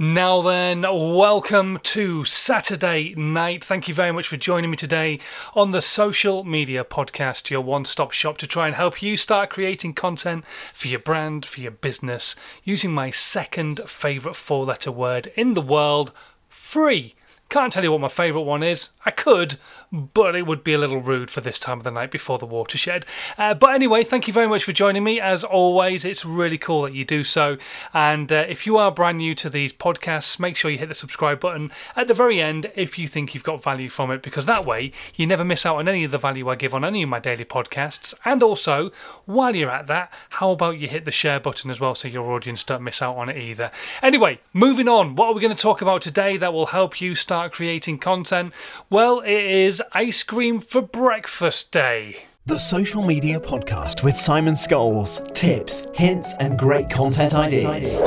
Now then, welcome to Saturday night. Thank you very much for joining me today on the Social Media Podcast, your one stop shop to try and help you start creating content for your brand, for your business, using my second favourite four letter word in the world free. Can't tell you what my favourite one is. I could, but it would be a little rude for this time of the night before the watershed. Uh, but anyway, thank you very much for joining me. As always, it's really cool that you do so. And uh, if you are brand new to these podcasts, make sure you hit the subscribe button at the very end if you think you've got value from it, because that way you never miss out on any of the value I give on any of my daily podcasts. And also, while you're at that, how about you hit the share button as well so your audience don't miss out on it either. Anyway, moving on, what are we going to talk about today that will help you start creating content? Well, it is ice cream for breakfast day. The Social Media Podcast with Simon Scholes. Tips, hints, and great content ideas.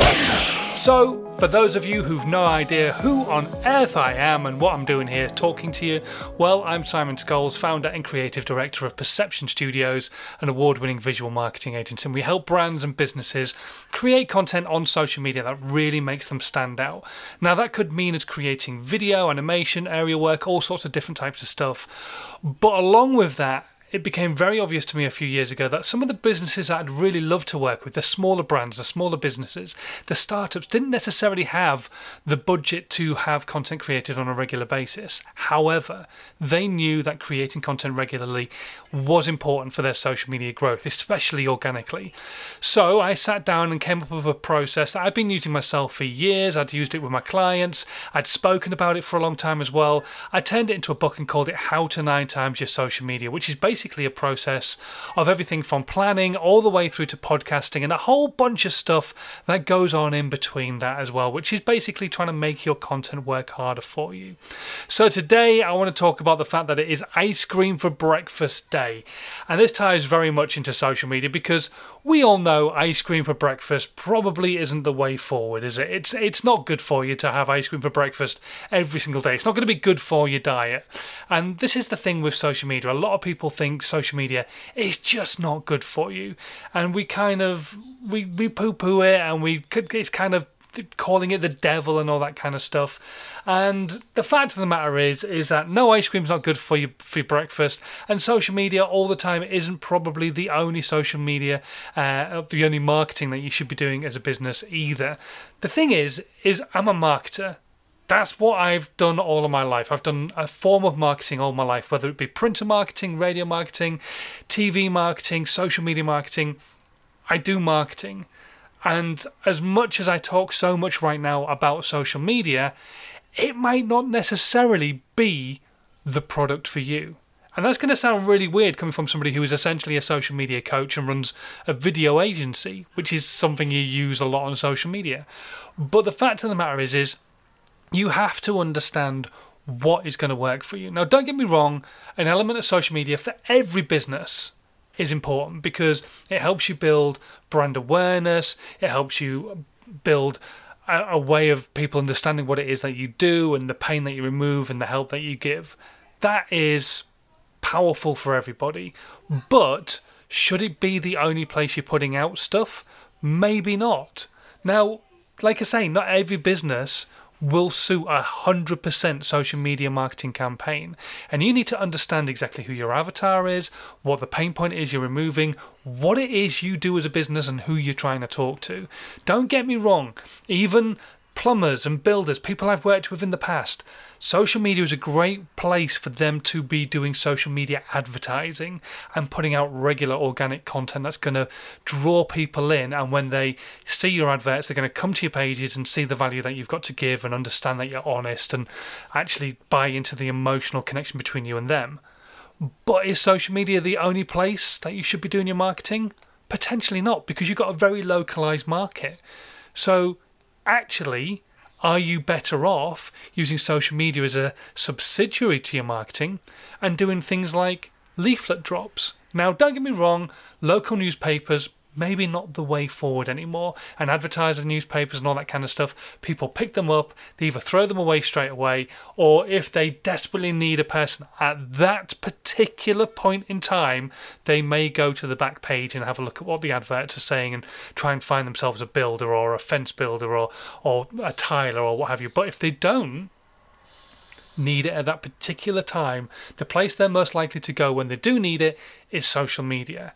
So, for those of you who've no idea who on earth I am and what I'm doing here talking to you, well, I'm Simon Scholes, founder and creative director of Perception Studios, an award winning visual marketing agency. And we help brands and businesses create content on social media that really makes them stand out. Now, that could mean as creating video, animation, aerial work, all sorts of different types of stuff. But along with that, it became very obvious to me a few years ago that some of the businesses I'd really love to work with, the smaller brands, the smaller businesses, the startups, didn't necessarily have the budget to have content created on a regular basis. However, they knew that creating content regularly was important for their social media growth, especially organically. So I sat down and came up with a process that I've been using myself for years. I'd used it with my clients, I'd spoken about it for a long time as well. I turned it into a book and called it How to Nine Times Your Social Media, which is basically basically a process of everything from planning all the way through to podcasting and a whole bunch of stuff that goes on in between that as well, which is basically trying to make your content work harder for you. So today I want to talk about the fact that it is ice cream for breakfast day. And this ties very much into social media because we all know ice cream for breakfast probably isn't the way forward, is it? It's it's not good for you to have ice cream for breakfast every single day. It's not going to be good for your diet. And this is the thing with social media. A lot of people think social media is just not good for you, and we kind of we we poo poo it, and we could it's kind of calling it the devil and all that kind of stuff. And the fact of the matter is, is that no ice cream's not good for you for your breakfast, and social media all the time isn't probably the only social media, uh, the only marketing that you should be doing as a business either. The thing is, is I'm a marketer. That's what I've done all of my life. I've done a form of marketing all my life, whether it be printer marketing, radio marketing, TV marketing, social media marketing. I do marketing. And as much as I talk so much right now about social media, it might not necessarily be the product for you. And that's going to sound really weird coming from somebody who is essentially a social media coach and runs a video agency, which is something you use a lot on social media. But the fact of the matter is is you have to understand what is going to work for you. Now don't get me wrong, an element of social media for every business is important because it helps you build brand awareness, it helps you build a, a, way of people understanding what it is that you do and the pain that you remove and the help that you give. That is powerful for everybody. But should it be the only place you're putting out stuff? Maybe not. Now, like I say, not every business will suit a 100% social media marketing campaign. And you need to understand exactly who your avatar is, what the pain point is you're removing, what it is you do as a business, and who you're trying to talk to. Don't get me wrong, even plumbers and builders, people I've worked with in the past, social media is a great place for them to be doing social media advertising and putting out regular organic content that's going to draw people in. And when they see your adverts, they're going to come to your pages and see the value that you've got to give and understand that you're honest and actually buy into the emotional connection between you and them. But is social media the only place that you should be doing your marketing? Potentially not, because you've got a very localized market. So actually, are you better off using social media as a subsidiary to your marketing and doing things like leaflet drops? Now, don't get me wrong, local newspapers maybe not the way forward anymore. And advertising newspapers and all that kind of stuff, people pick them up, they either throw them away straight away, or if they desperately need a person at that particular particular point in time, they may go to the back page and have a look at what the adverts are saying and try and find themselves a builder or a fence builder or, or a tiler or what have you. But if they don't, need it at that particular time, the place they're most likely to go when they do need it is social media.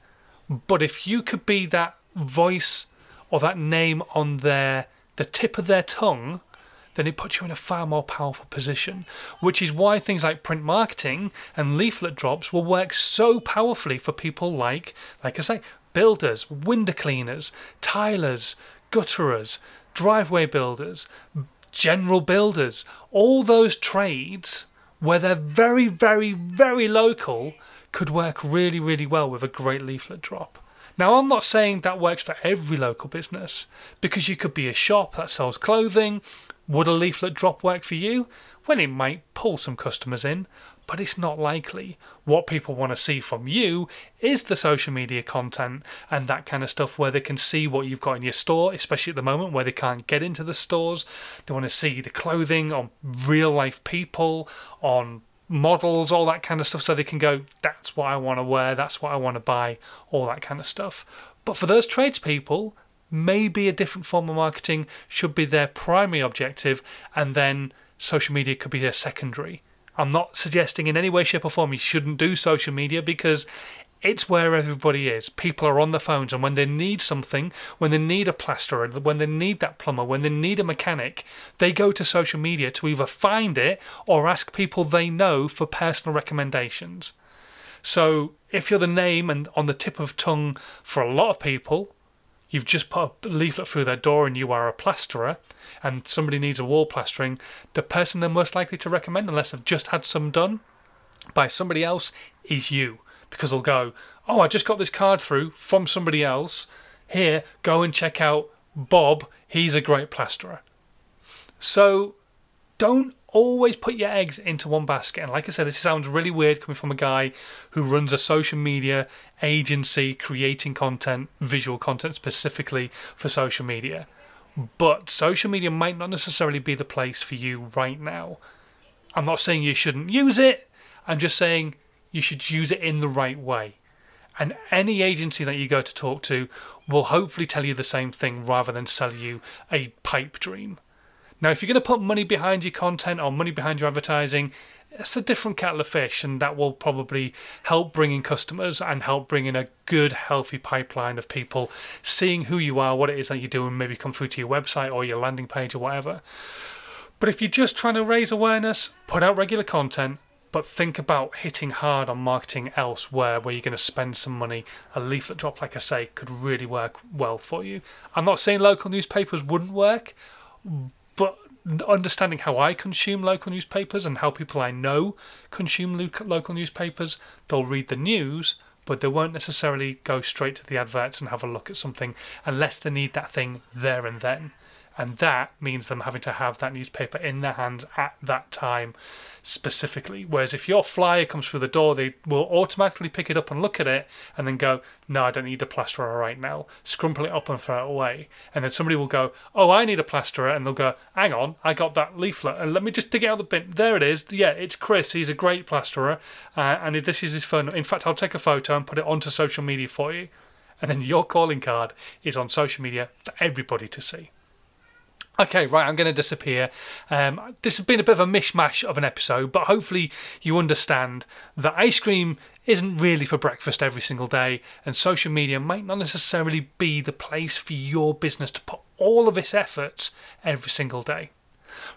But if you could be that voice or that name on their the tip of their tongue, then it puts you in a far more powerful position. Which is why things like print marketing and leaflet drops will work so powerfully for people like, like I say, builders, window cleaners, tilers, gutterers, driveway builders, general builders, all those trades where they're very, very, very local could work really, really well with a great leaflet drop. Now, I'm not saying that works for every local business because you could be a shop that sells clothing. Would a leaflet drop work for you? Well, it might pull some customers in, but it's not likely. What people want to see from you is the social media content and that kind of stuff where they can see what you've got in your store, especially at the moment where they can't get into the stores. They want to see the clothing on real life people, on models, all that kind of stuff, so they can go, that's what I want to wear, that's what I want to buy, all that kind of stuff. But for those tradespeople, maybe a different form of marketing should be their primary objective, and then social media could be their secondary. I'm not suggesting in any way, shape, or form you shouldn't do social media because it's where everybody is. People are on the phones, and when they need something, when they need a plasterer, when they need that plumber, when they need a mechanic, they go to social media to either find it or ask people they know for personal recommendations. So if you're the name and on the tip of tongue for a lot of people, you've just put a leaflet through their door and you are a plasterer, and somebody needs a wall plastering, the person they're most likely to recommend, unless they've just had some done by somebody else, is you because they'll go, Oh, I just got this card through from somebody else. Here, go and check out Bob. He's a great plasterer. So don't always put your eggs into one basket. And like I said, this sounds really weird coming from a guy who runs a social media agency creating content, visual content specifically for social media. But social media might not necessarily be the place for you right now. I'm not saying you shouldn't use it. I'm just saying you should use it in the right way. And any agency that you go to talk to will hopefully tell you the same thing rather than sell you a pipe dream. Now, if you're going to put money behind your content or money behind your advertising, it's a different kettle of fish, and that will probably help bring in customers and help bring in a good, healthy pipeline of people seeing who you are, what it is that you do, and maybe come through to your website or your landing page or whatever. But if you're just trying to raise awareness, put out regular content, but think about hitting hard on marketing elsewhere where you're going to spend some money. A leaflet drop, like I say, could really work well for you. I'm not saying local newspapers wouldn't work, but understanding how I consume local newspapers and how people I know consume local newspapers, they'll read the news, but they won't necessarily go straight to the adverts and have a look at something unless they need that thing there and then. And that means them having to have that newspaper in their hands at that time specifically. Whereas if your flyer comes through the door, they will automatically pick it up and look at it and then go, No, I don't need a plasterer right now. Scrumple it up and throw it away. And then somebody will go, Oh, I need a plasterer. And they'll go, Hang on, I got that leaflet. And let me just dig it out of the bin. There it is. Yeah, it's Chris. He's a great plasterer. Uh, and this is his phone. In fact, I'll take a photo and put it onto social media for you. And then your calling card is on social media for everybody to see. Okay, right, I'm going to disappear. Um, this has been a bit of a mishmash of an episode, but hopefully you understand that ice cream isn't really for breakfast every single day, and social media might not necessarily be the place for your business to put all of its efforts every single day.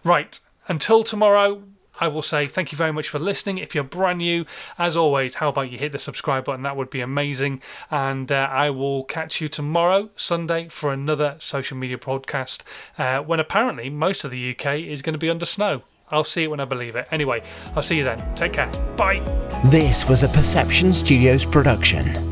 Right, until tomorrow, I will say thank you very much for listening. If you're brand new, as always, how about you hit the subscribe button? That would be amazing. And uh, I will catch you tomorrow, Sunday, for another social media broadcast uh, when apparently most of the UK is going to be under snow. I'll see it when I believe it. Anyway, I'll see you then. Take care. Bye. This was a Perception Studios production.